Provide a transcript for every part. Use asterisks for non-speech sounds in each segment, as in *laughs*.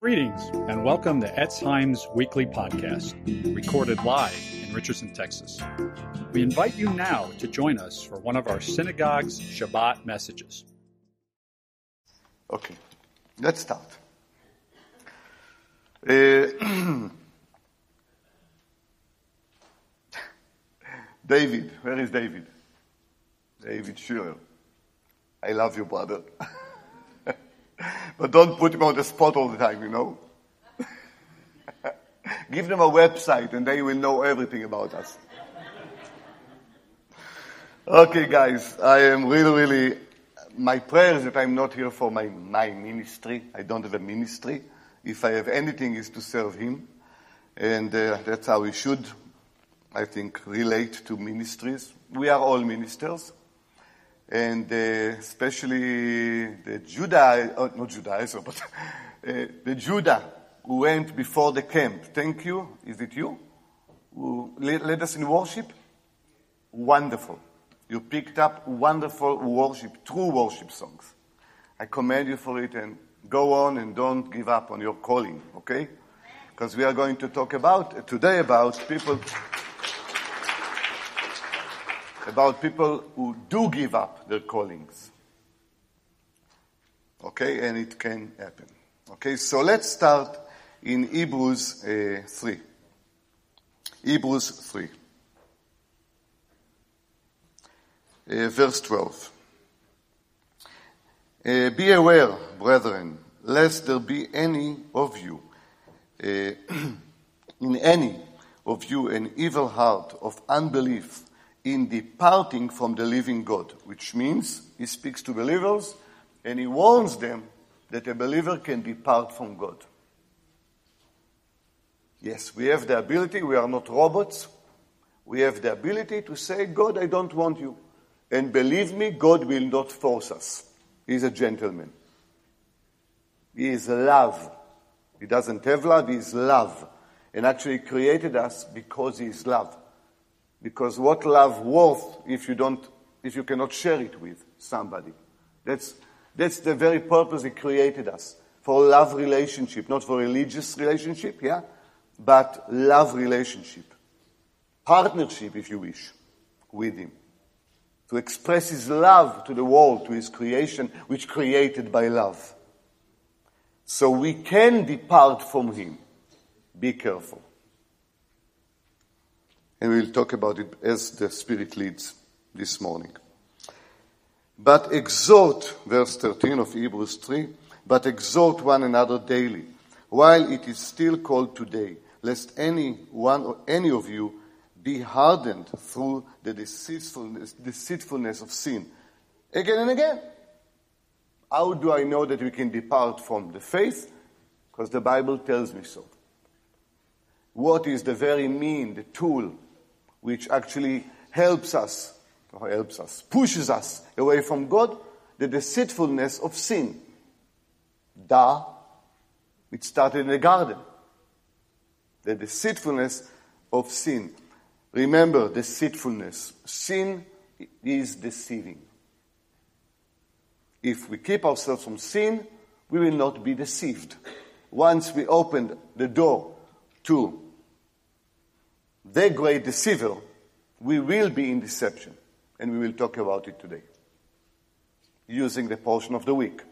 Greetings and welcome to Etzheim's weekly podcast, recorded live in Richardson, Texas. We invite you now to join us for one of our synagogue's Shabbat messages. Okay, let's start. Uh, *clears throat* David, where is David? David Schurer. I love you, brother. *laughs* *laughs* but don't put him on the spot all the time, you know. *laughs* Give them a website and they will know everything about us. Okay, guys, I am really, really, my prayer is that I'm not here for my, my ministry. I don't have a ministry. If I have anything, is to serve Him. And uh, that's how we should, I think, relate to ministries. We are all ministers and uh, especially the Judah, oh, not Judaizer, *laughs* but uh, the Judah who went before the camp. Thank you. Is it you who led us in worship? Wonderful. You picked up wonderful worship, true worship songs. I commend you for it and go on and don't give up on your calling, okay? Because we are going to talk about today about people about people who do give up their callings. Okay, and it can happen. Okay, so let's start in Hebrews uh, 3. Hebrews 3. Uh, verse 12. Uh, be aware, brethren, lest there be any of you, uh, *clears throat* in any of you, an evil heart of unbelief in departing from the living God, which means he speaks to believers and he warns them that a believer can depart from God. Yes, we have the ability, we are not robots. We have the ability to say, God, I don't want you. And believe me, God will not force us. He's a gentleman. He is love. He doesn't have love, he is love. And actually created us because he is love. Because what love worth if you don't, if you cannot share it with somebody? That's, that's the very purpose He created us. For love relationship, not for religious relationship, yeah? But love relationship. Partnership, if you wish, with Him. To express His love to the world, to His creation, which created by love. So we can depart from Him. Be careful. And we'll talk about it as the Spirit leads this morning. But exhort, verse 13 of Hebrews 3, but exhort one another daily, while it is still called today, lest any one or any of you be hardened through the deceitfulness, deceitfulness of sin. Again and again. How do I know that we can depart from the faith? Because the Bible tells me so. What is the very mean, the tool which actually helps us, or helps us, pushes us away from God, the deceitfulness of sin. Da, it started in the garden. The deceitfulness of sin. Remember, deceitfulness. Sin is deceiving. If we keep ourselves from sin, we will not be deceived. Once we open the door to the great deceiver, we will be in deception. And we will talk about it today. Using the portion of the week.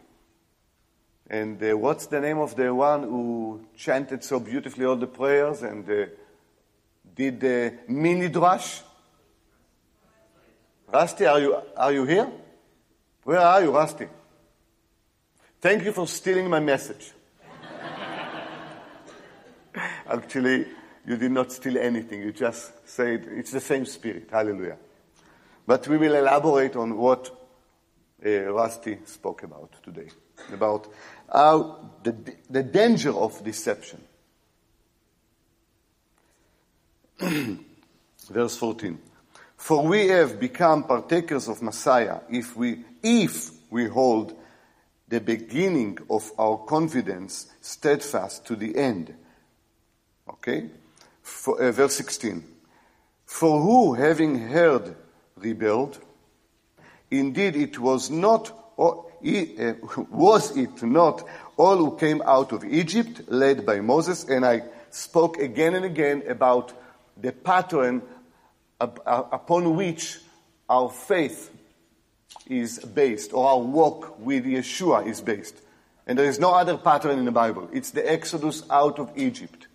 And uh, what's the name of the one who chanted so beautifully all the prayers and uh, did the mini drush? Rusty, are you, are you here? Where are you, Rusty? Thank you for stealing my message. *laughs* Actually, you did not steal anything. You just said it's the same spirit. Hallelujah. But we will elaborate on what uh, Rusty spoke about today. About how the, the danger of deception. *clears throat* Verse 14. For we have become partakers of Messiah if we, if we hold the beginning of our confidence steadfast to the end. Okay? For, uh, verse 16. For who, having heard, rebelled? Indeed, it was not, or, uh, *laughs* was it not all who came out of Egypt, led by Moses, and I spoke again and again about the pattern upon which our faith is based, or our walk with Yeshua is based. And there is no other pattern in the Bible. It's the Exodus out of Egypt.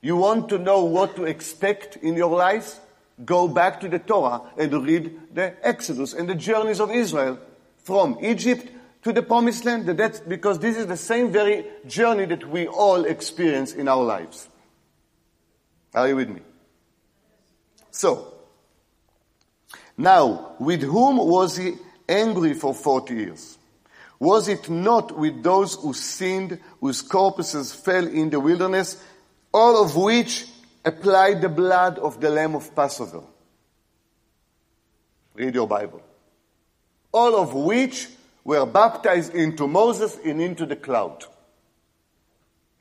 You want to know what to expect in your life? Go back to the Torah and read the Exodus and the journeys of Israel from Egypt to the promised land. That's because this is the same very journey that we all experience in our lives. Are you with me? So, now, with whom was he angry for 40 years? Was it not with those who sinned, whose corpses fell in the wilderness, all of which applied the blood of the Lamb of Passover? Read your Bible. All of which were baptized into Moses and into the cloud.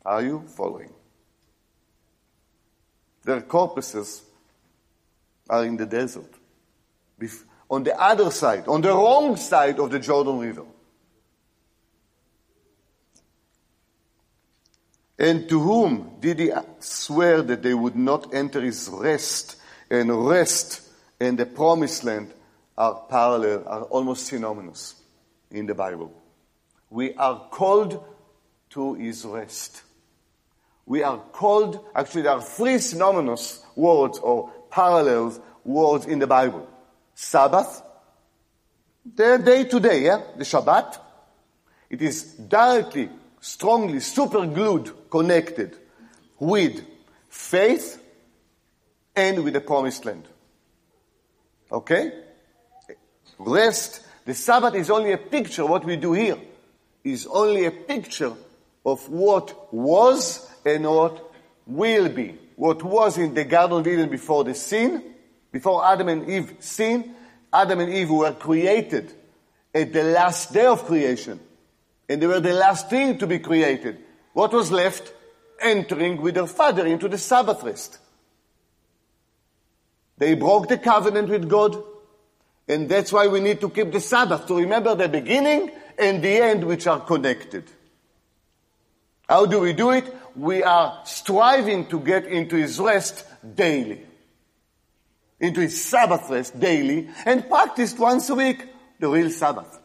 Are you following? Their corpses are in the desert. On the other side, on the wrong side of the Jordan River. And to whom did he swear that they would not enter his rest? And rest and the promised land are parallel, are almost synonymous in the Bible. We are called to his rest. We are called, actually, there are three synonymous words or parallels words in the Bible Sabbath, the day to day, yeah, the Shabbat. It is directly, strongly, super glued, connected with faith and with the promised land. Okay? Rest the Sabbath is only a picture. What we do here is only a picture of what was and what will be. What was in the Garden of Eden before the sin, before Adam and Eve sinned. Adam and Eve were created at the last day of creation. And they were the last thing to be created. What was left? Entering with their father into the Sabbath rest. They broke the covenant with God. And that's why we need to keep the Sabbath, to remember the beginning and the end, which are connected. How do we do it? We are striving to get into His rest daily. Into His Sabbath rest daily and practice once a week the real Sabbath.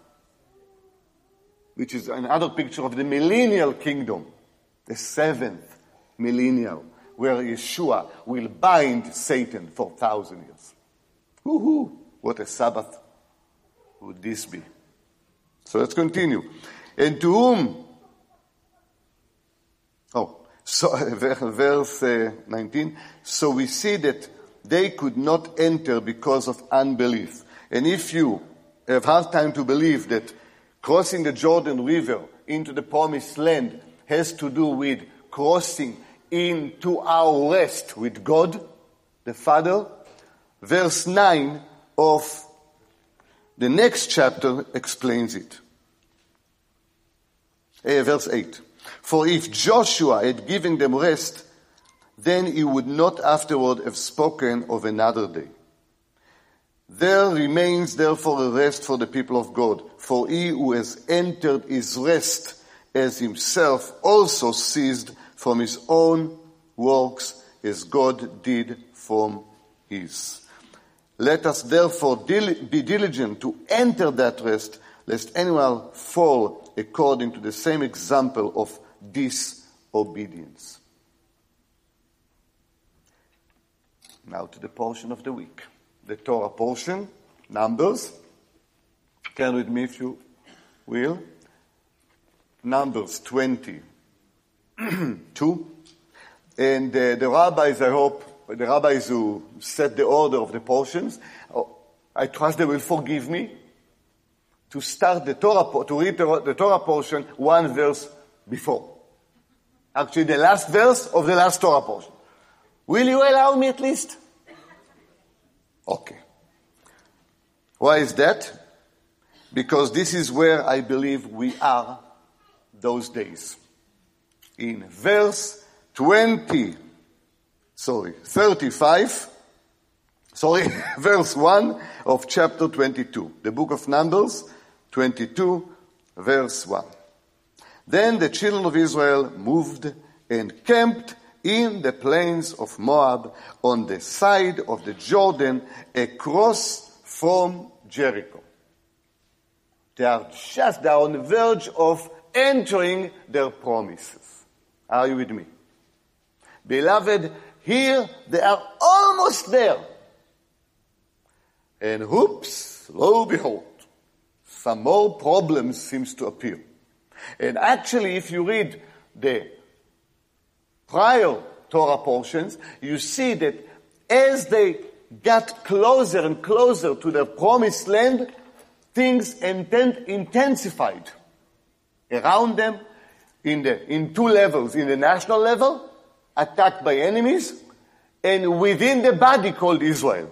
Which is another picture of the millennial kingdom. The seventh millennial, where Yeshua will bind Satan for a thousand years. Woohoo! What a Sabbath would this be? So let's continue. And to whom? Oh, so *laughs* verse uh, 19. So we see that they could not enter because of unbelief. And if you have hard time to believe that crossing the Jordan River into the promised land has to do with crossing into our rest with God, the Father, verse 9 of the next chapter explains it. Uh, verse 8. For if Joshua had given them rest, then he would not afterward have spoken of another day. There remains therefore a rest for the people of God, for he who has entered his rest as himself also ceased from his own works as God did from his. Let us therefore be diligent to enter that rest, lest anyone fall according to the same example of disobedience. Now to the portion of the week. The Torah portion, Numbers. Turn with me if you will. Numbers 22. *clears throat* and uh, the rabbis, I hope, the rabbis who set the order of the portions, oh, I trust they will forgive me to start the Torah, to read the Torah portion one verse before. Actually, the last verse of the last Torah portion. Will you allow me at least? Okay. Why is that? Because this is where I believe we are those days. In verse 20 sorry, 35, sorry, *laughs* verse 1 of chapter 22. The book of Numbers, 22, verse 1. Then the children of Israel moved and camped in the plains of Moab on the side of the Jordan across from Jericho. They are just, they are on the verge of entering their promises. Are you with me? Beloved, here they are almost there. And whoops, lo behold, some more problems seems to appear. And actually, if you read the prior Torah portions, you see that as they got closer and closer to the promised land, things intent- intensified around them in, the, in two levels. In the national level, attacked by enemies, and within the body called Israel.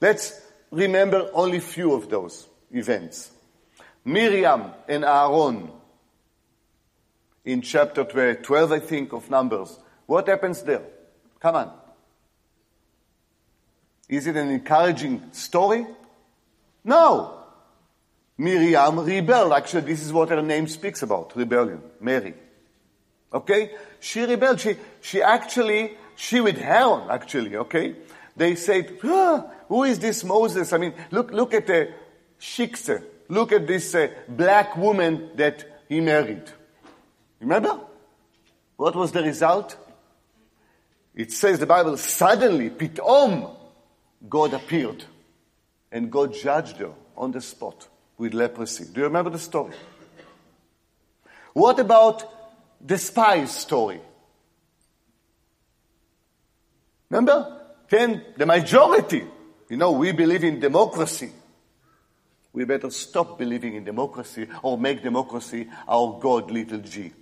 Let's remember only few of those events. Miriam and Aaron in chapter 12, I think, of Numbers. What happens there? Come on. Is it an encouraging story? No. Miriam rebelled. Actually, this is what her name speaks about rebellion. Mary. Okay? She rebelled. She, she actually, she with Aaron, actually, okay? They said, ah, who is this Moses? I mean, look, look at the shikse. Look at this uh, black woman that he married. Remember? What was the result? It says the Bible, suddenly, pitom, God appeared. And God judged her on the spot with leprosy. Do you remember the story? What about the spies story? Remember? Then the majority, you know, we believe in democracy. We better stop believing in democracy or make democracy our God, little g.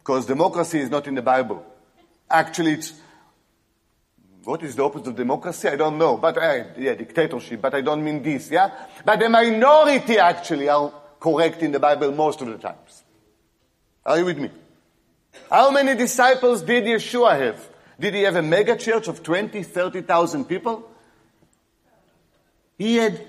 Because democracy is not in the Bible. Actually, it's what is the opposite of democracy? I don't know. But uh, yeah, dictatorship. But I don't mean this. Yeah. But the minority actually are correct in the Bible most of the times. Are you with me? How many disciples did Yeshua have? Did he have a mega church of 20, 30,000 people? He had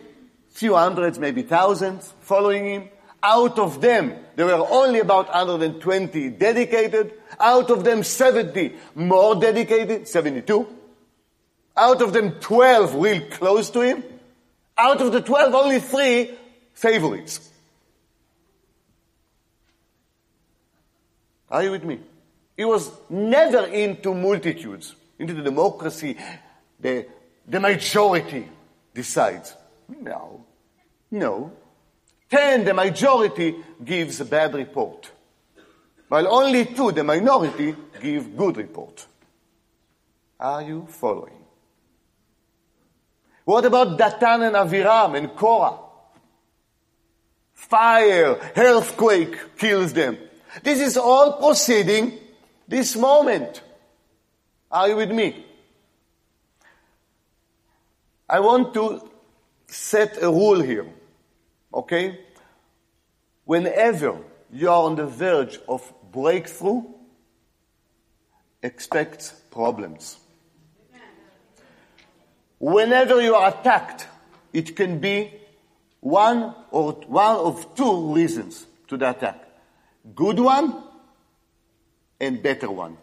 few hundreds, maybe thousands following him. Out of them, there were only about 120 dedicated. Out of them, 70 more dedicated, 72. Out of them, 12 real close to him. Out of the 12, only three favorites. Are you with me? He was never into multitudes, into the democracy. The, the majority decides. No. No. Ten, the majority gives a bad report. While only two, the minority, give good report. Are you following? What about Datan and Aviram and Korah? Fire, earthquake kills them. This is all proceeding this moment. Are you with me? I want to set a rule here. Okay? Whenever you are on the verge of breakthrough, expect problems. Whenever you are attacked, it can be one or one of two reasons to the attack. Good one and better one.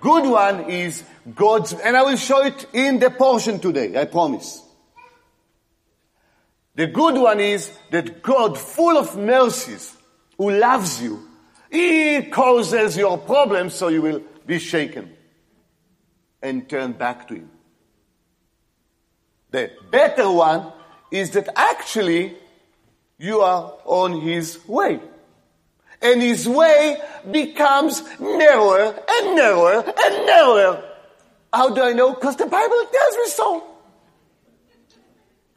Good one is God's, and I will show it in the portion today, I promise. The good one is that God, full of mercies, who loves you, He causes your problems so you will be shaken and turn back to Him. The better one is that actually you are on His way. And His way becomes narrower and narrower and narrower. How do I know? Because the Bible tells me so.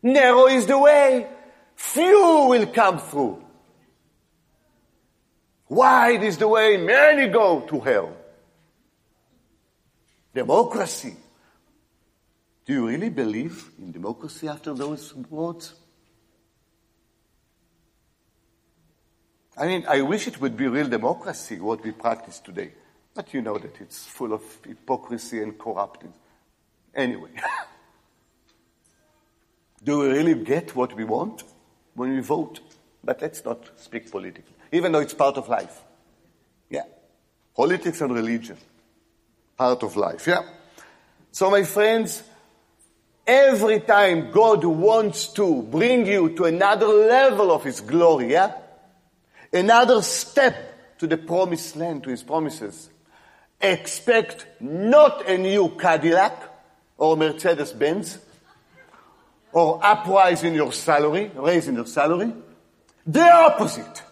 Narrow is the way. Few will come through. Wide is the way. Many go to hell. Democracy. Do you really believe in democracy after those words? I mean, I wish it would be real democracy, what we practice today. But you know that it's full of hypocrisy and corruption. Anyway. *laughs* Do we really get what we want when we vote? But let's not speak politically. even though it's part of life. Yeah. Politics and religion. Part of life, yeah. So my friends, every time God wants to bring you to another level of His glory, yeah? Another step to the promised land, to His promises. Expect not a new Cadillac or Mercedes Benz or uprise in your salary, raise in your salary. The opposite.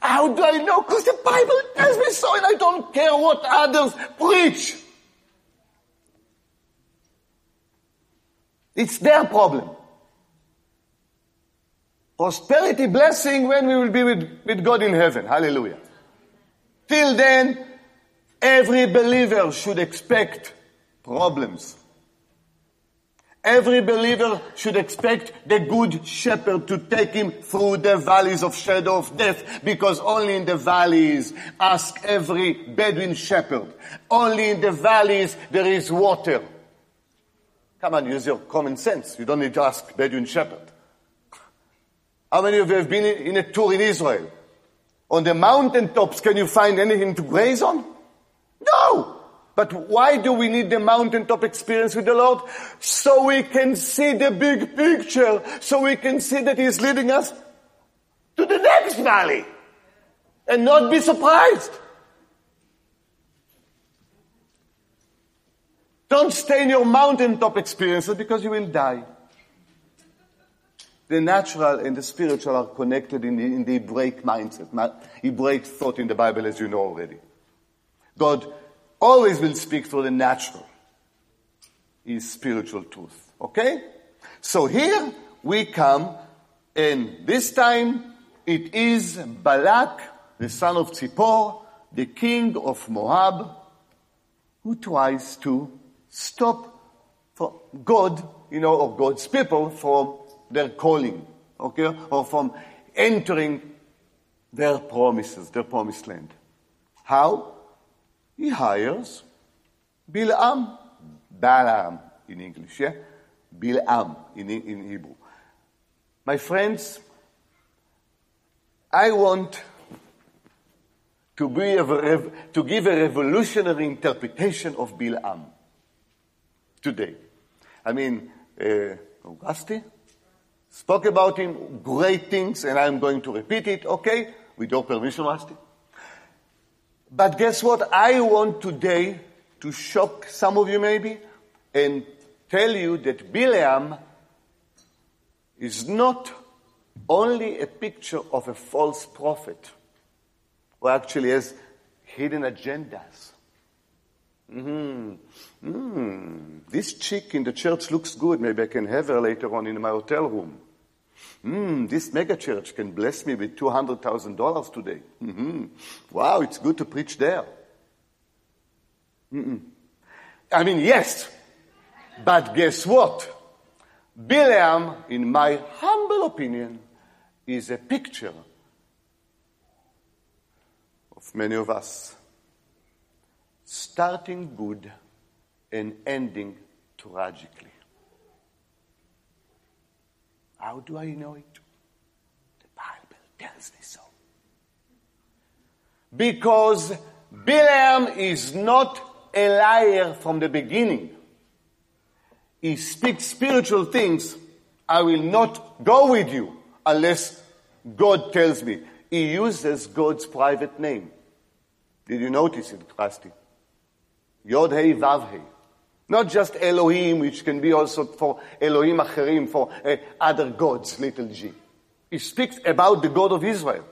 How do I know? Because the Bible tells me so and I don't care what others preach. It's their problem. Prosperity, blessing when we will be with, with God in heaven. Hallelujah. Till then, every believer should expect problems. Every believer should expect the good shepherd to take him through the valleys of shadow of death because only in the valleys, ask every Bedouin shepherd, only in the valleys there is water. Come on, use your common sense. You don't need to ask Bedouin shepherd. How many of you have been in a tour in Israel? On the mountaintops, can you find anything to graze on? No! But why do we need the mountaintop experience with the Lord? So we can see the big picture. So we can see that He's leading us to the next valley. And not be surprised. Don't stay in your mountaintop experiences because you will die. The natural and the spiritual are connected in the, in the Hebraic mindset, Hebraic thought in the Bible, as you know already. God always will speak through the natural. Is spiritual truth. Okay? So here we come, and this time it is Balak, the son of Zippor, the king of Moab, who tries to stop for God, you know, or God's people from their calling, okay, or from entering their promises, their promised land. How? He hires Bilam, Balaam in English, yeah? Bilam in, in Hebrew. My friends, I want to, be a, to give a revolutionary interpretation of Bilam today. I mean, uh, Augusty spoke about him, great things, and I'm going to repeat it, okay? With your permission, Rusty. But guess what? I want today to shock some of you maybe and tell you that Bileam is not only a picture of a false prophet who actually has hidden agendas. Mm-hmm. Mm. This chick in the church looks good. Maybe I can have her later on in my hotel room. Mm, this megachurch can bless me with $200,000 today. Mm-hmm. Wow, it's good to preach there. Mm-mm. I mean, yes, but guess what? Bileam, in my humble opinion, is a picture of many of us starting good and ending tragically. How do I know it? The Bible tells me so. Because Bileam is not a liar from the beginning. He speaks spiritual things. I will not go with you unless God tells me. He uses God's private name. Did you notice it, Rusty? Yod Hei Vav Hei. Not just Elohim, which can be also for Elohim Acherim, for uh, other gods, little g. He speaks about the God of Israel.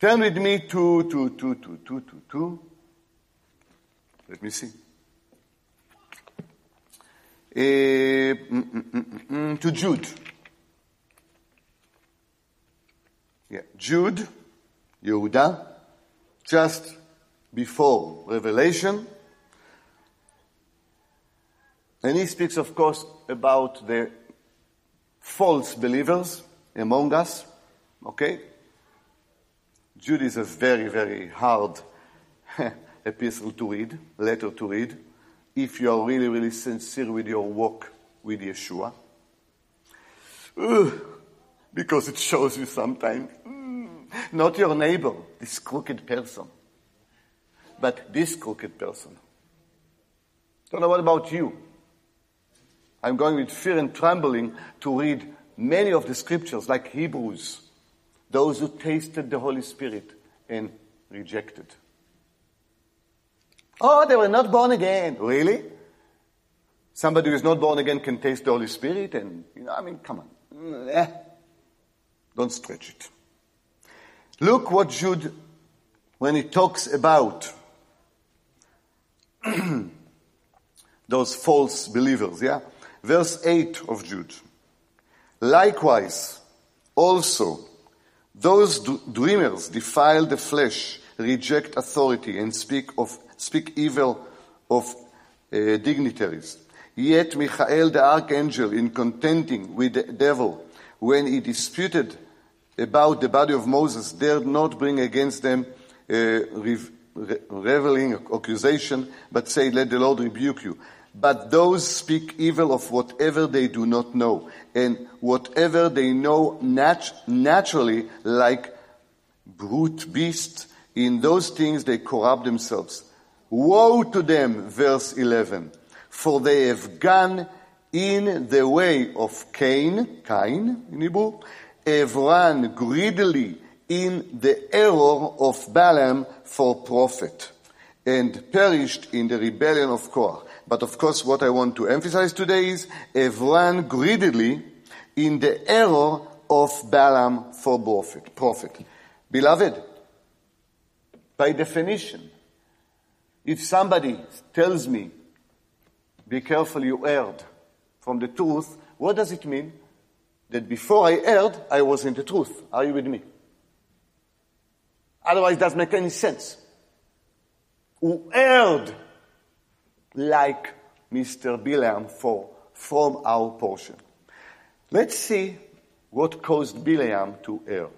Turn with me to, to, to, to, to, to, to. Let me see. Uh, mm, mm, mm, to Jude. Yeah, Jude, Yehuda, just before Revelation, and he speaks, of course, about the false believers among us. Okay? Jude is a very, very hard *laughs* epistle to read, letter to read, if you are really, really sincere with your walk with Yeshua. because it shows you sometimes mm, not your neighbor, this crooked person, but this crooked person. Don't know what about you. I'm going with fear and trembling to read many of the scriptures, like Hebrews, those who tasted the Holy Spirit and rejected. Oh, they were not born again. Really? Somebody who is not born again can taste the Holy Spirit and, you know, I mean, come on. Eh. Don't stretch it. Look what Jude, when he talks about *clears throat* those false believers, yeah? Verse 8 of Jude. Likewise, also, those dreamers defile the flesh, reject authority, and speak of speak evil of uh, dignitaries. Yet Michael the archangel, in contending with the devil, when he disputed about the body of Moses, dared not bring against them a reveling accusation, but said, Let the Lord rebuke you. But those speak evil of whatever they do not know, and whatever they know nat- naturally, like brute beasts, in those things they corrupt themselves. Woe to them, verse 11, for they have gone in the way of Cain, Cain in Hebrew, have run greedily in the error of Balaam for profit, and perished in the rebellion of Korah. But of course, what I want to emphasize today is have run greedily in the error of Balaam for prophet. profit. Beloved, by definition, if somebody tells me, be careful, you erred from the truth, what does it mean? That before I erred, I was in the truth. Are you with me? Otherwise, it doesn't make any sense. Who erred like Mr. Bilam for, from our portion. Let's see what caused Bilam to err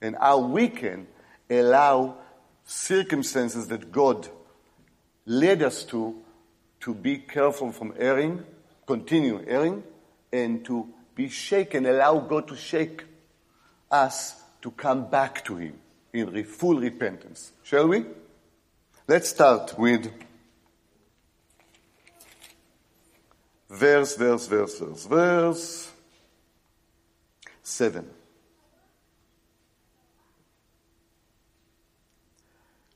and how we can allow circumstances that God led us to, to be careful from erring, continue erring, and to be shaken, allow God to shake us to come back to Him in full repentance. Shall we? Let's start with verse, verse, verse, verse, verse 7.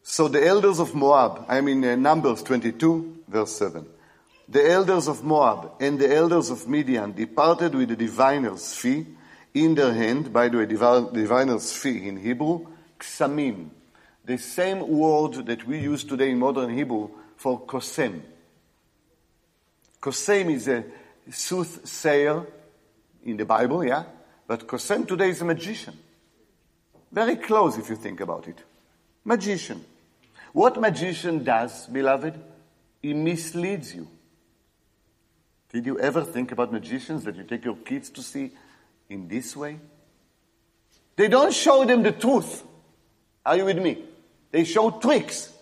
So the elders of Moab, I mean uh, Numbers 22, verse 7. The elders of Moab and the elders of Midian departed with the diviner's fee in their hand. By the way, diviner's fee in Hebrew, ksamim. The same word that we use today in modern Hebrew for kosem. Kosem is a soothsayer in the Bible, yeah? But kosem today is a magician. Very close if you think about it. Magician. What magician does, beloved? He misleads you. Did you ever think about magicians that you take your kids to see in this way? They don't show them the truth. Are you with me? They show tricks.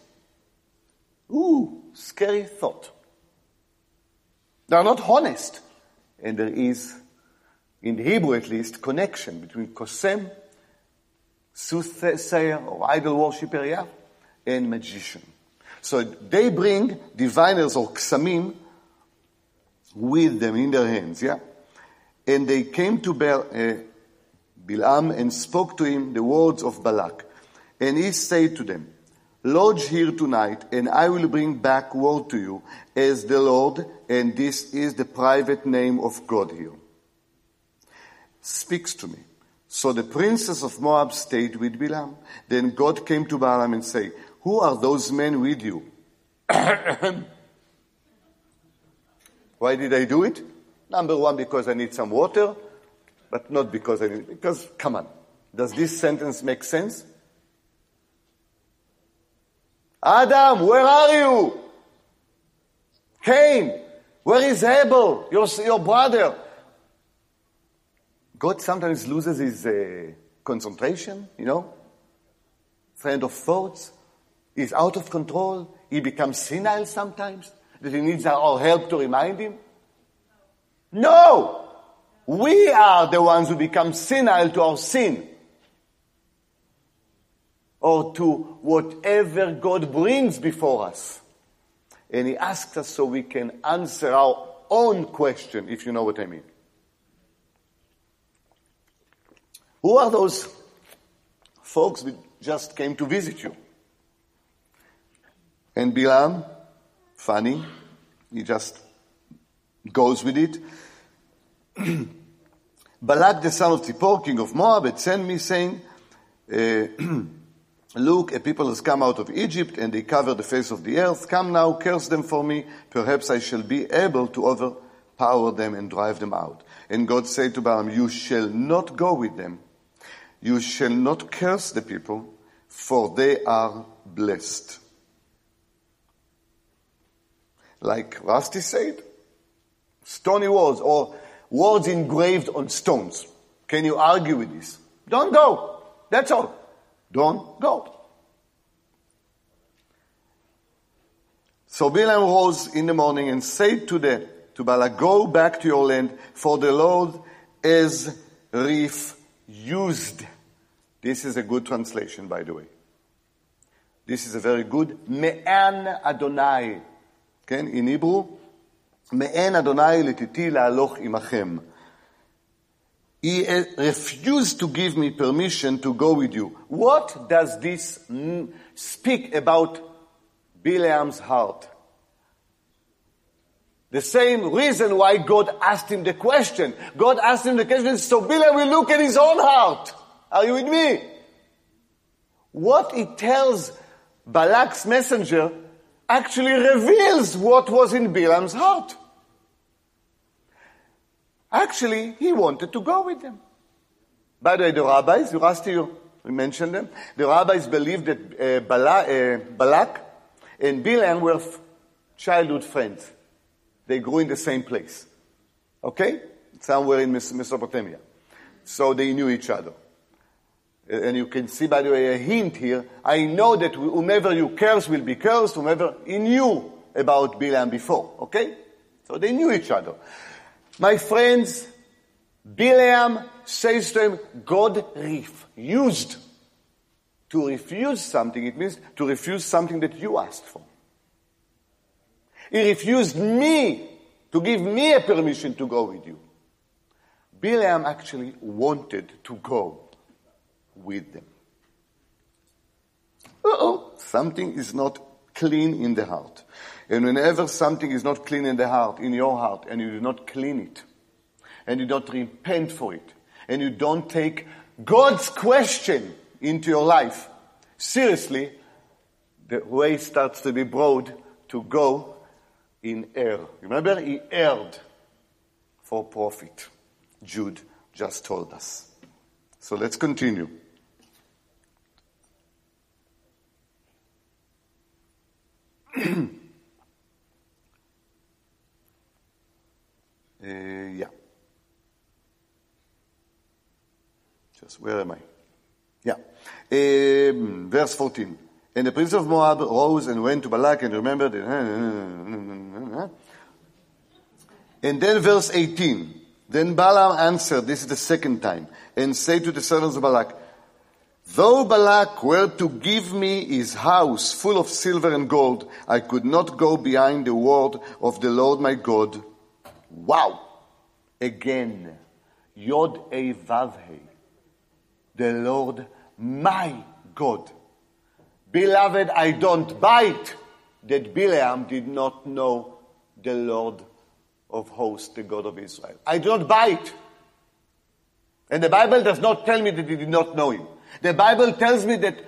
Ooh, scary thought. They are not honest. And there is, in Hebrew at least, connection between kosem, soothsayer or idol worshiper, yeah, and magician. So they bring diviners or ksamim with them in their hands, yeah? And they came to Bel, uh, Bilam and spoke to him the words of Balak. And he said to them, Lodge here tonight, and I will bring back word to you as the Lord, and this is the private name of God here. Speaks to me. So the princess of Moab stayed with Bilam. Then God came to Balaam and said, who are those men with you? *coughs* Why did I do it? Number one, because I need some water, but not because I need, because, come on. Does this sentence make sense? Adam, where are you? Cain, where is Abel, your, your brother? God sometimes loses his uh, concentration, you know, friend of thoughts. He's out of control. He becomes senile sometimes. That he needs our help to remind him. No! We are the ones who become senile to our sin. Or to whatever God brings before us. And He asks us so we can answer our own question, if you know what I mean. Who are those folks that just came to visit you? And Bilam, funny, he just goes with it. *clears throat* Balak the son of Zippor, king of Moab, had sent me saying, uh, *clears throat* Look, a people has come out of Egypt and they cover the face of the earth. Come now, curse them for me. Perhaps I shall be able to overpower them and drive them out. And God said to Balaam, You shall not go with them. You shall not curse the people, for they are blessed. Like Rusty said, stony walls or words engraved on stones. Can you argue with this? Don't go. That's all. Don't go. So Balaam rose in the morning and said to the to Balak, Go back to your land, for the Lord is refused. This is a good translation, by the way. This is a very good Me'an Adonai. Okay, in Hebrew, Me'en Adonai letiti la'aloch imachem. He refused to give me permission to go with you. What does this speak about Bilam's heart? The same reason why God asked him the question. God asked him the question so Bilam will look at his own heart. Are you with me? What it tells Balak's messenger actually reveals what was in Bilam's heart. Actually, he wanted to go with them. By the way, the rabbis, you asked you, we mentioned them. The rabbis believed that uh, Bala, uh, Balak and Bilam were f- childhood friends. They grew in the same place. Okay? Somewhere in Mesopotamia. So they knew each other. And you can see, by the way, a hint here. I know that whomever you curse will be cursed, whomever he knew about Bilam before. Okay? So they knew each other. My friends, Bilam says to him, God refused. To refuse something, it means to refuse something that you asked for. He refused me to give me a permission to go with you. Bilam actually wanted to go with them. oh something is not clean in the heart. And whenever something is not clean in the heart, in your heart, and you do not clean it, and you don't repent for it, and you don't take God's question into your life seriously, the way starts to be broad to go in error. Remember, he erred for profit. Jude just told us. So let's continue. *clears throat* Uh, yeah. Just where am I? Yeah. Um, verse 14. And the prince of Moab rose and went to Balak and remembered. *laughs* And then verse 18. Then Balaam answered, this is the second time, and said to the servants of Balak, Though Balak were to give me his house full of silver and gold, I could not go behind the word of the Lord my God Wow! Again, Yod A Vav He, the Lord my God. Beloved, I don't bite that Bilam did not know the Lord of hosts, the God of Israel. I do not bite. And the Bible does not tell me that he did not know him. The Bible tells me that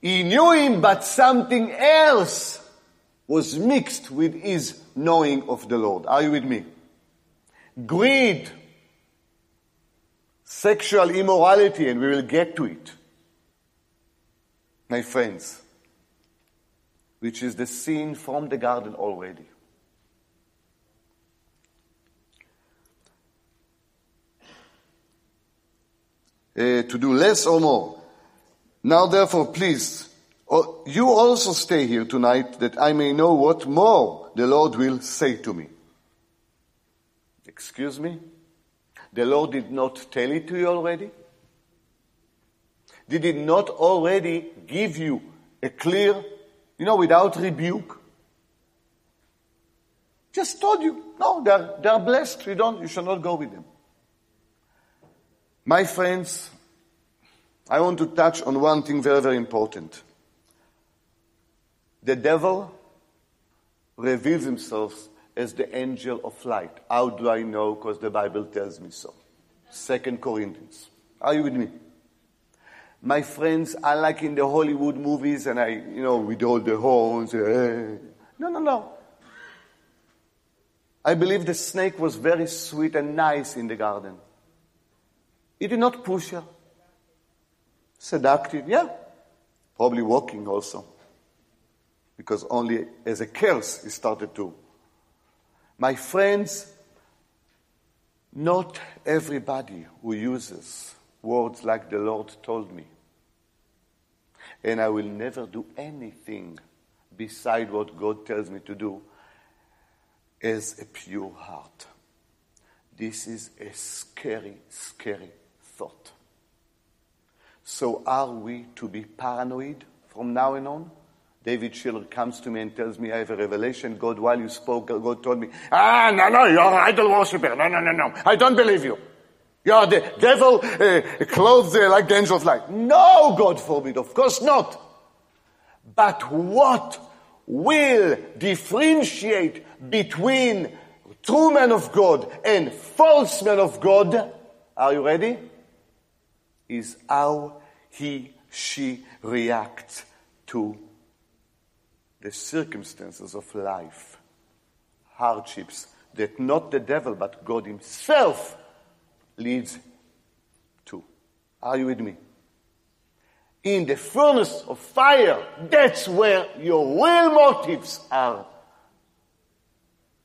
he knew him, but something else was mixed with his knowing of the Lord. Are you with me? Greed, sexual immorality, and we will get to it. My friends, which is the sin from the garden already. Uh, to do less or more. Now, therefore, please, you also stay here tonight that I may know what more the Lord will say to me. Excuse me? The Lord did not tell it to you already? Did He not already give you a clear, you know, without rebuke? Just told you, no, they're, they're blessed. You don't, you should not go with them. My friends, I want to touch on one thing very, very important. The devil reveals himself as the angel of light. How do I know? Because the Bible tells me so. Second Corinthians. Are you with me? My friends, I like in the Hollywood movies and I, you know, with all the horns. Eh. No, no, no. I believe the snake was very sweet and nice in the garden. He did not push her. Seductive, yeah. Probably walking also. Because only as a curse he started to. My friends, not everybody who uses words like the Lord told me. And I will never do anything beside what God tells me to do as a pure heart. This is a scary, scary thought. So are we to be paranoid from now on? David Schiller comes to me and tells me, I have a revelation. God, while you spoke, God told me, ah, no, no, you're an idol worshiper. No, no, no, no. I don't believe you. You're the devil uh, clothed uh, like the angel of light. No, God forbid. Of course not. But what will differentiate between true men of God and false men of God? Are you ready? is how he, she reacts to the circumstances of life, hardships that not the devil but God himself leads to. Are you with me? In the furnace of fire, that's where your real motives are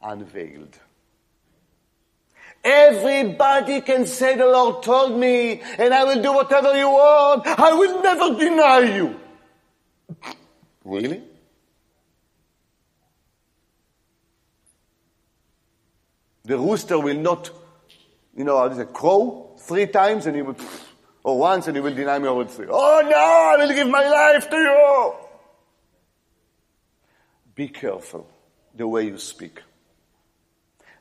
unveiled. Everybody can say the Lord told me and I will do whatever you want. I will never deny you. Really? The rooster will not, you know, how does it crow three times and he will, or once and he will deny me will say, oh no, I will give my life to you. Be careful the way you speak.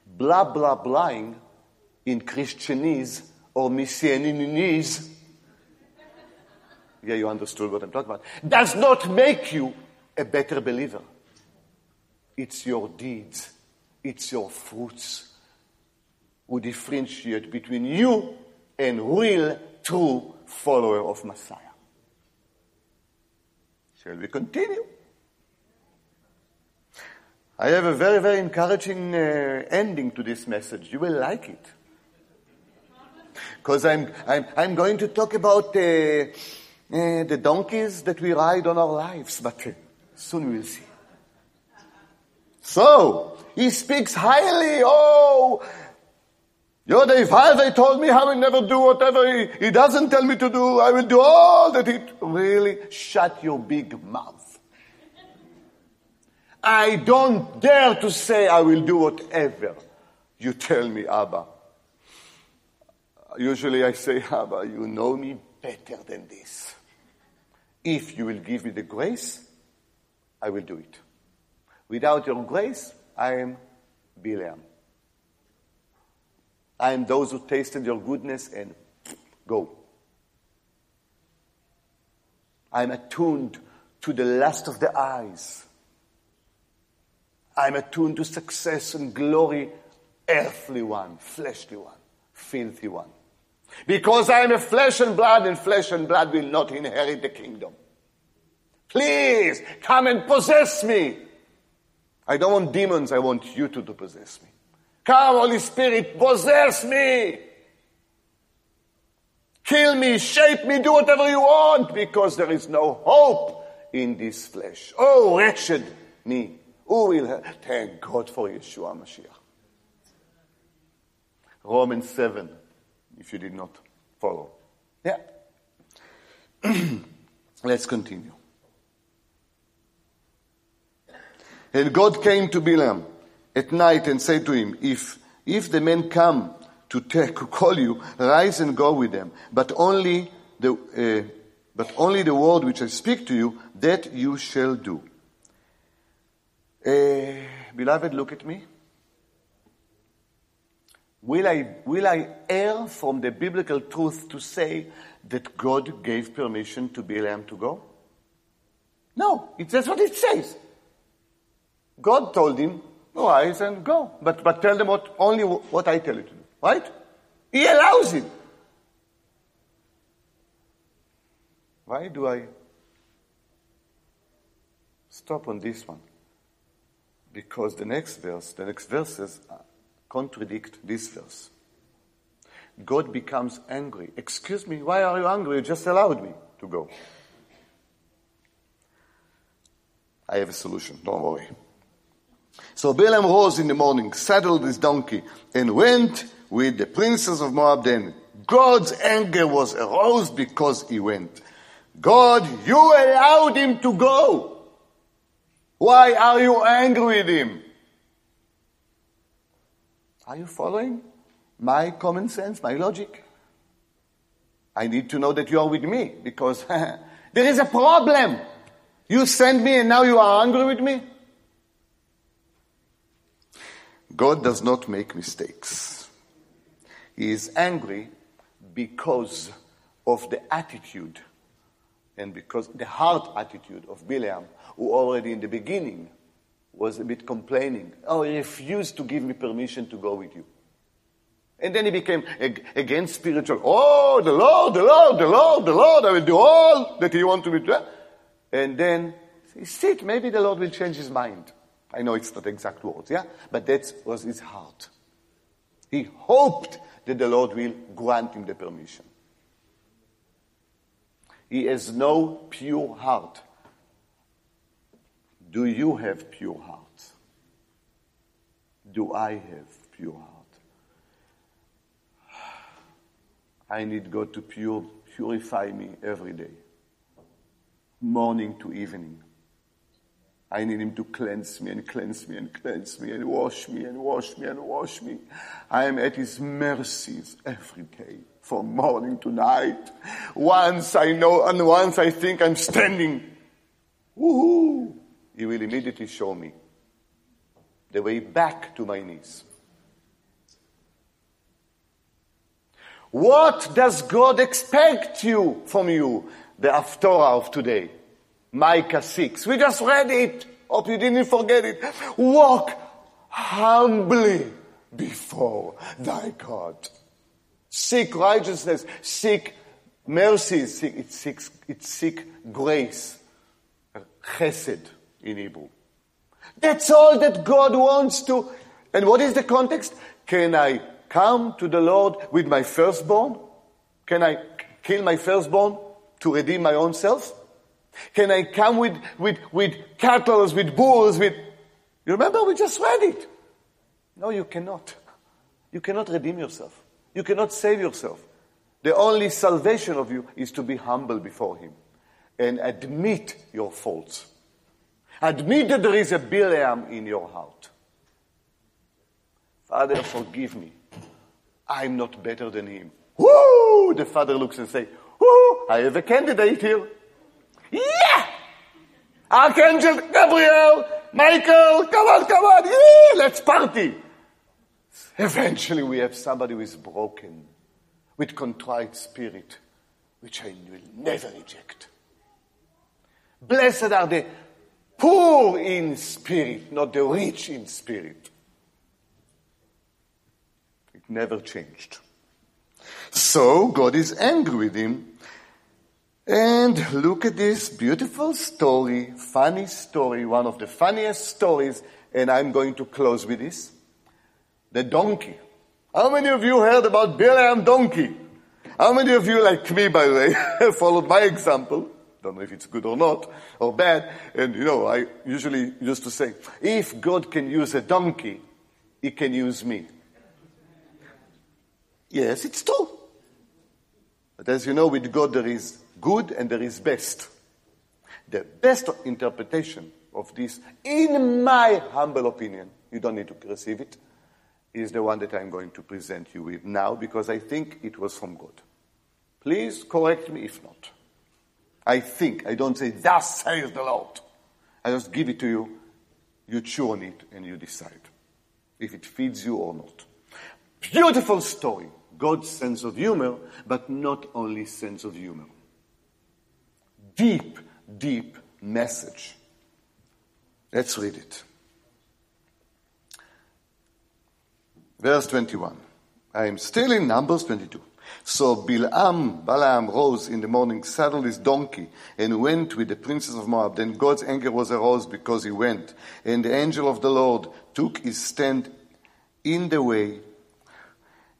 Blah, blah, blahing in Christianese or Messianinese, yeah, you understood what I'm talking about, does not make you a better believer. It's your deeds, it's your fruits who differentiate between you and real, true follower of Messiah. Shall we continue? I have a very, very encouraging uh, ending to this message. You will like it because I'm, I'm, I'm going to talk about uh, uh, the donkeys that we ride on our lives, but uh, soon we'll see. So, he speaks highly. Oh, Yoda, if Father told me I will never do whatever he, he doesn't tell me to do, I will do all that he really shut your big mouth. I don't dare to say I will do whatever you tell me, Abba. Usually I say, Abba, you know me better than this. If you will give me the grace, I will do it. Without your grace, I am Bileam. I am those who tasted your goodness and go. I am attuned to the lust of the eyes. I am attuned to success and glory, earthly one, fleshly one, filthy one. Because I am a flesh and blood, and flesh and blood will not inherit the kingdom. Please come and possess me. I don't want demons, I want you to, to possess me. Come, Holy Spirit, possess me. Kill me, shape me, do whatever you want, because there is no hope in this flesh. Oh, wretched me. Who will have? Thank God for Yeshua Mashiach. Romans 7 if you did not follow. Yeah. *clears throat* Let's continue. And God came to Balaam at night and said to him, If, if the men come to take, *laughs* call you, rise and go with them. But only the, uh, but only the word which I speak to you, that you shall do. Uh, beloved, look at me. Will I, will I err from the biblical truth to say that God gave permission to Balaam to go? No, it, that's what it says. God told him, rise and go. But, but tell them what, only what I tell you to do. Right? He allows it. Why do I stop on this one? Because the next verse, the next verses contradict this verse. God becomes angry. Excuse me, why are you angry? You just allowed me to go. I have a solution, don't worry. So Balaam rose in the morning, saddled his donkey, and went with the princes of Moab then. God's anger was aroused because he went. God, you allowed him to go. Why are you angry with him? Are you following my common sense, my logic? I need to know that you are with me because *laughs* there is a problem. You sent me and now you are angry with me? God does not make mistakes. He is angry because of the attitude and because the heart attitude of Bileam, who already in the beginning was a bit complaining. Oh, he refused to give me permission to go with you. And then he became again spiritual. Oh, the Lord, the Lord, the Lord, the Lord, I will do all that he wanted me to do. And then, sit, maybe the Lord will change his mind. I know it's not exact words, yeah? But that was his heart. He hoped that the Lord will grant him the permission. He has no pure heart. Do you have pure heart? Do I have pure heart? I need God to pure, purify me every day, morning to evening. I need him to cleanse me and cleanse me and cleanse me and wash me and wash me and wash me. I am at his mercies every day, from morning to night. Once I know and once I think I'm standing, woohoo, he will immediately show me the way back to my knees. What does God expect you from you, the Haftorah of today? Micah 6. We just read it. Hope you didn't forget it. Walk humbly before thy God. Seek righteousness. Seek mercy. Seek, it, seeks, it seek grace. Chesed in Hebrew. That's all that God wants to. And what is the context? Can I come to the Lord with my firstborn? Can I kill my firstborn to redeem my own self? Can I come with, with, with cattle, with bulls, with, you remember we just read it. No, you cannot. You cannot redeem yourself. You cannot save yourself. The only salvation of you is to be humble before Him and admit your faults. Admit that there is a Bileam in your heart. Father, forgive me. I'm not better than him. Woo! The father looks and says, Woo! I have a candidate here. Yeah! Archangel Gabriel, Michael, come on, come on, yeah, let's party. Eventually we have somebody who is broken, with contrite spirit, which I will never reject. Blessed are the poor in spirit, not the rich in spirit. It never changed. So God is angry with him and look at this beautiful story, funny story, one of the funniest stories, and I'm going to close with this. The donkey. How many of you heard about Bileam donkey? How many of you, like me, by the way, *laughs* followed my example? Don't know if it's good or not, or bad. And you know, I usually used to say, if God can use a donkey, he can use me. Yes, it's true. But as you know, with God there is good and there is best. The best interpretation of this, in my humble opinion, you don't need to receive it, is the one that I'm going to present you with now because I think it was from God. Please correct me if not. I think, I don't say, thus says the Lord. I just give it to you, you chew on it, and you decide if it feeds you or not. Beautiful story. God's sense of humor, but not only sense of humor. Deep, deep message. Let's read it. Verse 21. I am still in Numbers 22. So Bilam, Balaam rose in the morning, saddled his donkey, and went with the princes of Moab. Then God's anger was aroused because he went. And the angel of the Lord took his stand in the way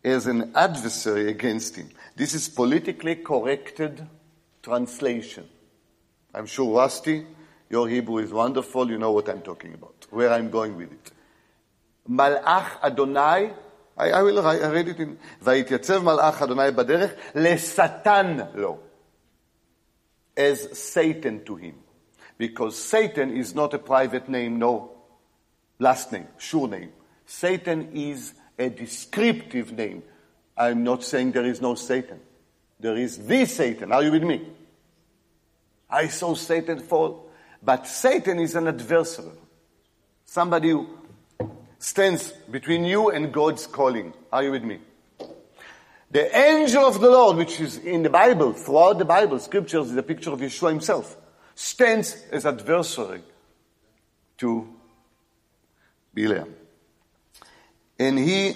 as an adversary against him. This is politically corrected translation. I'm sure Rusty, your Hebrew is wonderful. You know what I'm talking about, where I'm going with it. Malach Adonai, I, I will I read it in, ויתייצב מלאך אדוני בדרך לשטן לו, as Satan to him. Because Satan is not a private name, no last name, sure name. Satan is a descriptive name. I'm not saying there is no Satan. There is the Satan. Are you with me? I saw Satan fall. But Satan is an adversary. Somebody who stands between you and God's calling. Are you with me? The angel of the Lord, which is in the Bible, throughout the Bible, scriptures is a picture of Yeshua himself, stands as adversary to Bileam. And he,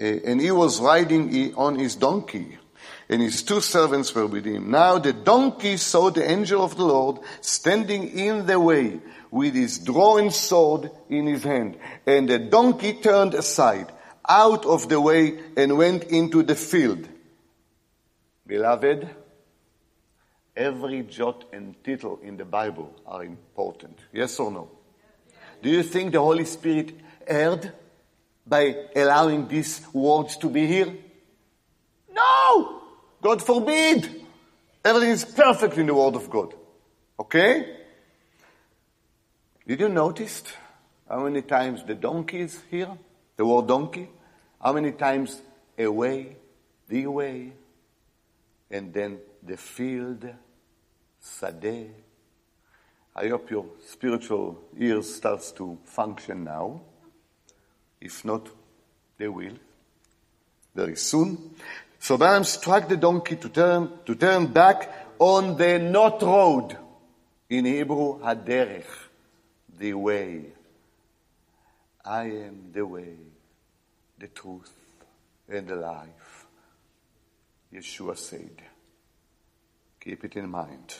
uh, and he was riding on his donkey and his two servants were with him. Now the donkey saw the angel of the Lord standing in the way with his drawn sword in his hand. And the donkey turned aside out of the way and went into the field. Beloved, every jot and tittle in the Bible are important. Yes or no? Do you think the Holy Spirit erred by allowing these words to be here? No! God forbid. Everything is perfect in the Word of God. Okay? Did you notice how many times the donkey is here? The word donkey? How many times away, the way, and then the field, sadeh. I hope your spiritual ears starts to function now. If not, they will very soon. So Balaam struck the donkey to turn, to turn back on the not road. In Hebrew, haderech, the way. I am the way, the truth, and the life. Yeshua said. Keep it in mind.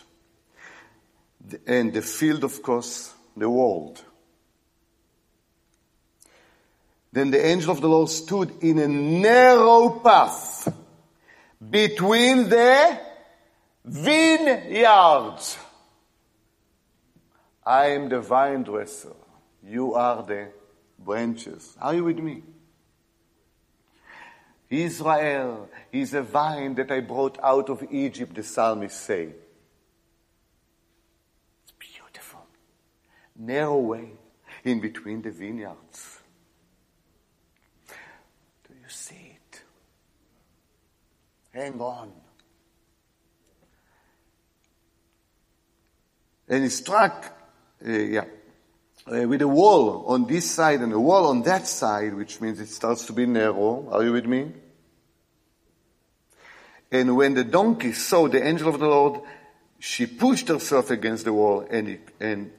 And the field, of course, the world. Then the angel of the Lord stood in a narrow path between the vineyards. I am the vine dresser. You are the branches. Are you with me? Israel is a vine that I brought out of Egypt, the psalmist say. It's beautiful. Narrow way in between the vineyards. Hang on. And he struck, uh, yeah, uh, with a wall on this side and a wall on that side, which means it starts to be narrow. Are you with me? And when the donkey saw the angel of the Lord, she pushed herself against the wall and, it, and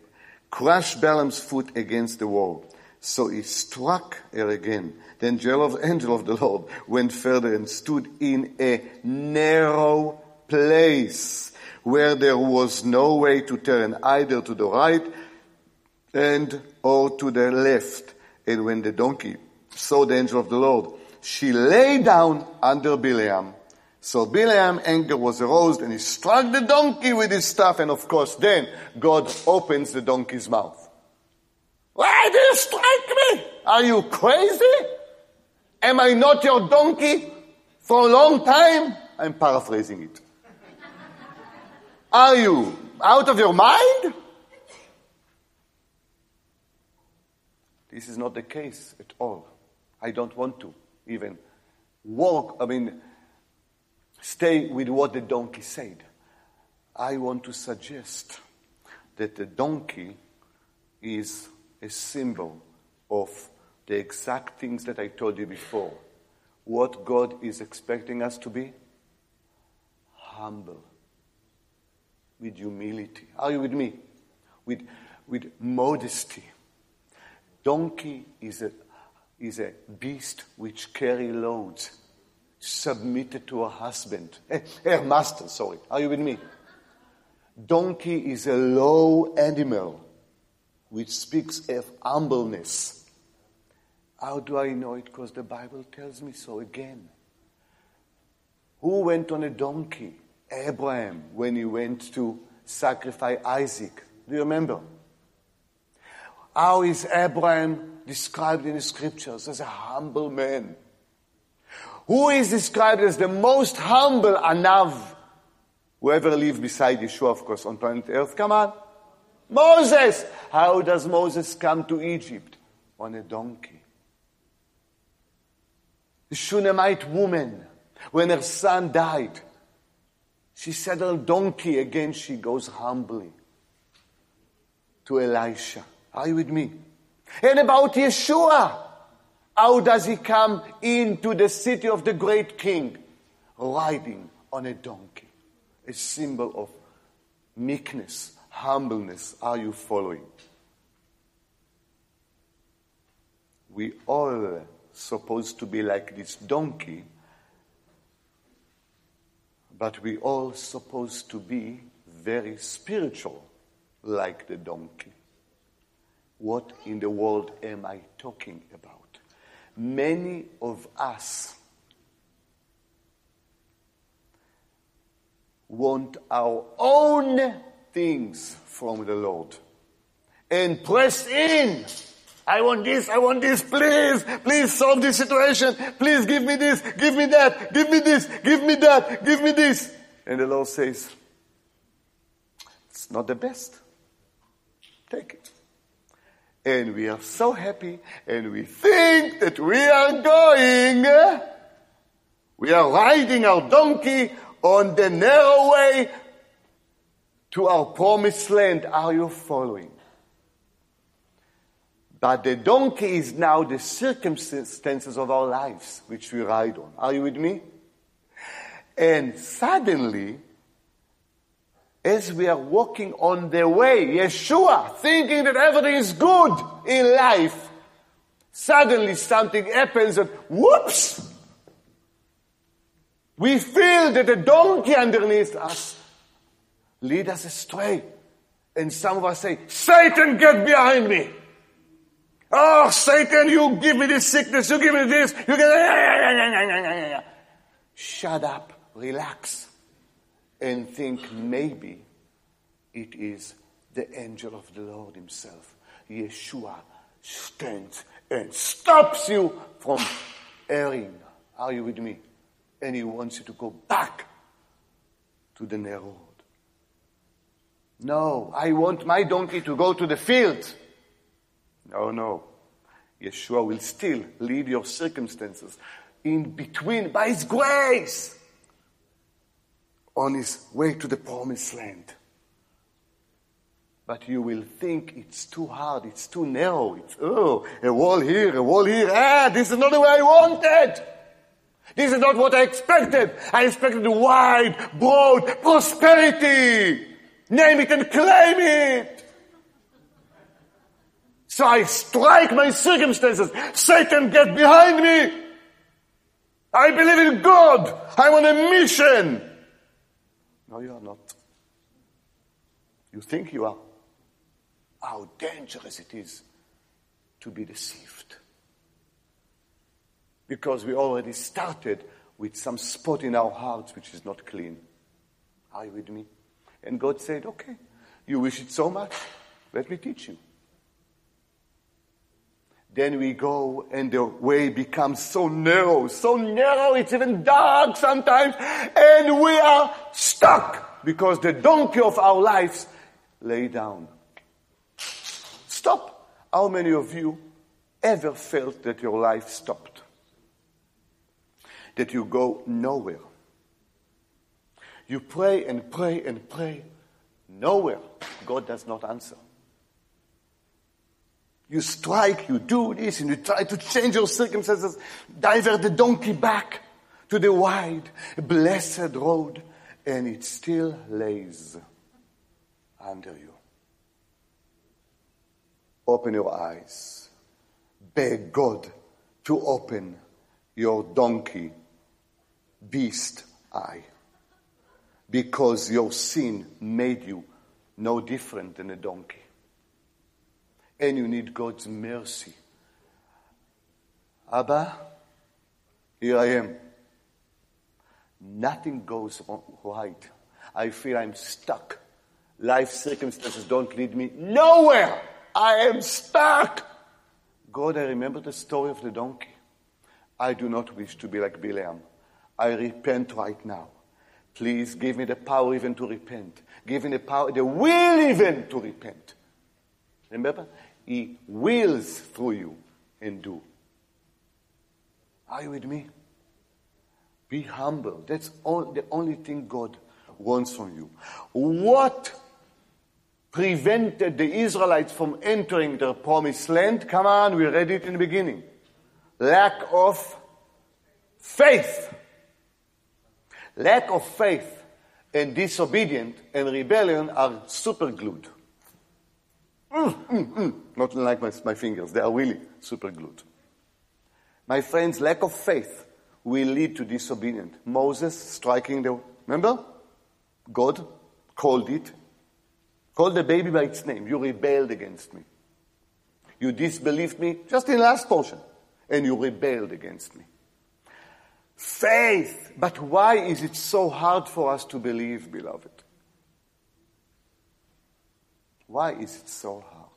crushed Balaam's foot against the wall. So he struck her again. Then the angel of the Lord went further and stood in a narrow place where there was no way to turn either to the right and or to the left. And when the donkey saw the angel of the Lord, she lay down under Bileam. So Bileam anger was aroused and he struck the donkey with his staff. And of course then God opens the donkey's mouth. Why do you strike me? Are you crazy? Am I not your donkey for a long time? I'm paraphrasing it. Are you out of your mind? This is not the case at all. I don't want to even walk, I mean, stay with what the donkey said. I want to suggest that the donkey is a symbol of the exact things that I told you before. What God is expecting us to be? Humble. With humility. Are you with me? With, with modesty. Donkey is a, is a beast which carry loads, submitted to a husband, *laughs* her master, sorry. Are you with me? Donkey is a low animal which speaks of humbleness. How do I know it? Because the Bible tells me so again. Who went on a donkey? Abraham, when he went to sacrifice Isaac. Do you remember? How is Abraham described in the scriptures as a humble man? Who is described as the most humble Anav who ever lived beside Yeshua, of course, on planet Earth? Come on. Moses! How does Moses come to Egypt? On a donkey. The Shunammite woman, when her son died, she a donkey. Again, she goes humbly to Elisha. Are you with me? And about Yeshua, how does he come into the city of the great king? Riding on a donkey, a symbol of meekness, humbleness. Are you following? We all supposed to be like this donkey, but we all supposed to be very spiritual like the donkey. What in the world am I talking about? Many of us want our own things from the Lord and press in. I want this, I want this, please, please solve this situation, please give me this, give me that, give me this, give me that, give me this. And the Lord says, it's not the best. Take it. And we are so happy and we think that we are going, we are riding our donkey on the narrow way to our promised land. Are you following? But the donkey is now the circumstances of our lives which we ride on. Are you with me? And suddenly, as we are walking on the way, Yeshua, thinking that everything is good in life, suddenly something happens and whoops! We feel that the donkey underneath us lead us astray. And some of us say, Satan, get behind me. Oh, Satan, you give me this sickness, you give me this, you get, shut up, relax and think maybe it is the angel of the Lord himself. Yeshua stands and stops you from erring. Are you with me? And he wants you to go back to the narrow. No, I want my donkey to go to the field. No, no. Yeshua will still lead your circumstances in between by his grace on his way to the promised land. But you will think it's too hard, it's too narrow, it's, oh, a wall here, a wall here. Ah, this is not the way I wanted. This is not what I expected. I expected wide, broad prosperity. Name it and claim it. So I strike my circumstances. Satan, get behind me. I believe in God. I'm on a mission. No, you are not. You think you are. How dangerous it is to be deceived. Because we already started with some spot in our hearts which is not clean. Are you with me? And God said, okay, you wish it so much. Let me teach you. Then we go and the way becomes so narrow, so narrow, it's even dark sometimes, and we are stuck because the donkey of our lives lay down. Stop. How many of you ever felt that your life stopped? That you go nowhere? You pray and pray and pray, nowhere. God does not answer. You strike, you do this, and you try to change your circumstances, divert the donkey back to the wide, blessed road, and it still lays under you. Open your eyes. Beg God to open your donkey beast eye. Because your sin made you no different than a donkey and you need God's mercy. Abba, here I am. Nothing goes right. I feel I'm stuck. Life circumstances don't lead me nowhere. I am stuck. God, I remember the story of the donkey. I do not wish to be like Bileam. I repent right now. Please give me the power even to repent. Give me the power, the will even to repent. Remember? He wills through you and do. Are you with me? Be humble. That's all, the only thing God wants from you. What prevented the Israelites from entering their promised land? Come on, we read it in the beginning. Lack of faith. Lack of faith and disobedience and rebellion are superglued. Mm, mm, mm. Not like my, my fingers, they are really super glued. My friends, lack of faith will lead to disobedience. Moses striking the, remember? God called it, called the baby by its name. You rebelled against me. You disbelieved me just in the last portion, and you rebelled against me. Faith. But why is it so hard for us to believe, beloved? Why is it so hard?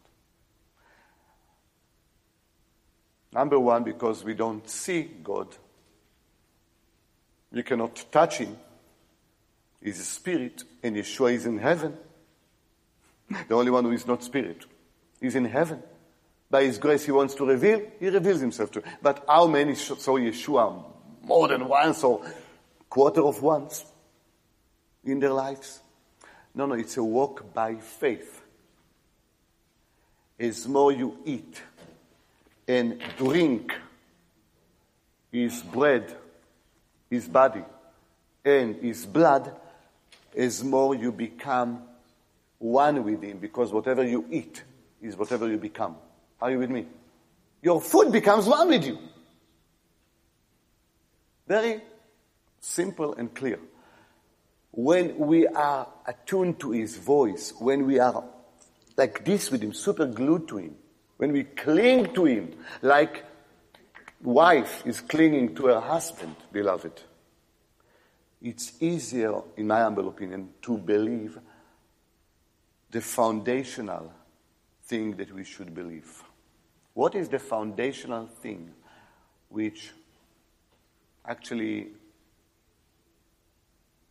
Number one, because we don't see God. We cannot touch Him. He's a spirit, and Yeshua is in heaven. The only one who is not spirit. He's in heaven. By His grace, He wants to reveal, He reveals Himself to. But how many saw Yeshua more than once or quarter of once in their lives? No, no, it's a walk by faith as more you eat and drink his bread, his body, and his blood, as more you become one with him, because whatever you eat is whatever you become. Are you with me? Your food becomes one with you. Very simple and clear. When we are attuned to his voice, when we are like this with him, super glued to him, when we cling to him, like wife is clinging to her husband, beloved, it's easier, in my humble opinion, to believe the foundational thing that we should believe. What is the foundational thing which actually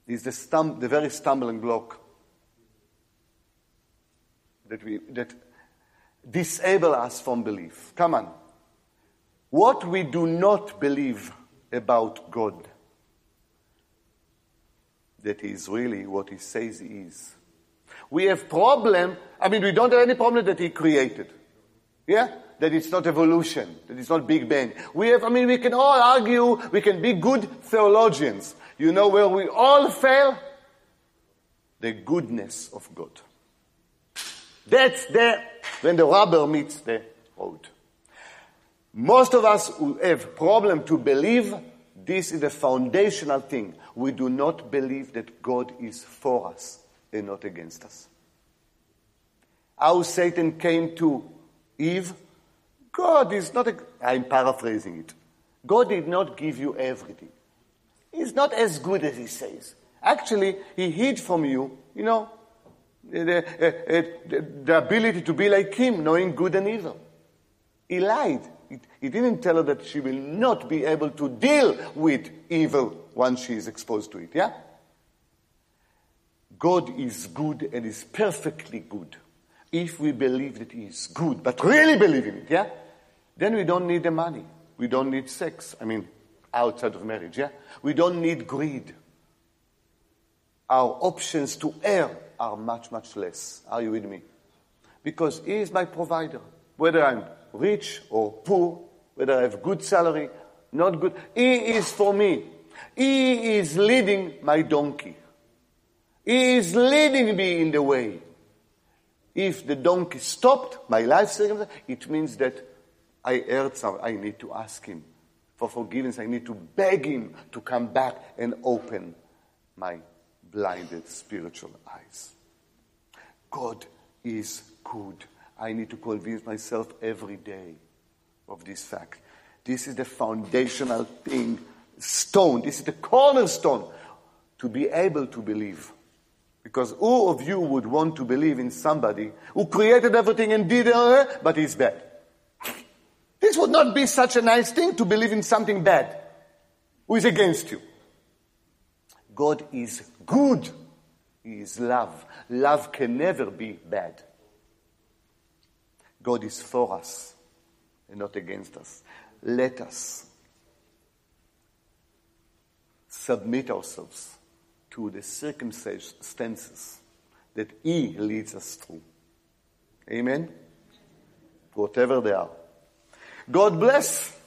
is the, stum- the very stumbling block that, we, that disable us from belief. Come on. What we do not believe about God, that is really what He says He is. We have problem, I mean, we don't have any problem that He created. Yeah? That it's not evolution, that it's not Big Bang. We have, I mean, we can all argue, we can be good theologians. You know where we all fail? The goodness of God. That's the, when the rubber meets the road. Most of us who have problem to believe this is the foundational thing. We do not believe that God is for us and not against us. How Satan came to Eve, God is not, a, I'm paraphrasing it. God did not give you everything. He's not as good as he says. Actually, he hid from you, you know, the, uh, uh, the ability to be like him, knowing good and evil. He lied. He didn't tell her that she will not be able to deal with evil once she is exposed to it. Yeah? God is good and is perfectly good. If we believe that He is good, but really believe in it, yeah? Then we don't need the money. We don't need sex. I mean, outside of marriage, yeah? We don't need greed. Our options to err are much, much less. Are you with me? Because He is my provider. Whether I'm rich or poor, whether I have good salary, not good, He is for me. He is leading my donkey. He is leading me in the way. If the donkey stopped my life circumstance, it means that I erred something. I need to ask him for forgiveness. I need to beg him to come back and open my blinded spiritual eyes. God is good. I need to convince myself every day of this fact. This is the foundational thing, stone. This is the cornerstone to be able to believe. Because who of you would want to believe in somebody who created everything and did it, but is bad? This would not be such a nice thing to believe in something bad. Who is against you? God is good. He is love. Love can never be bad. God is for us and not against us. Let us submit ourselves to the circumstances that He leads us through. Amen? Whatever they are. God bless.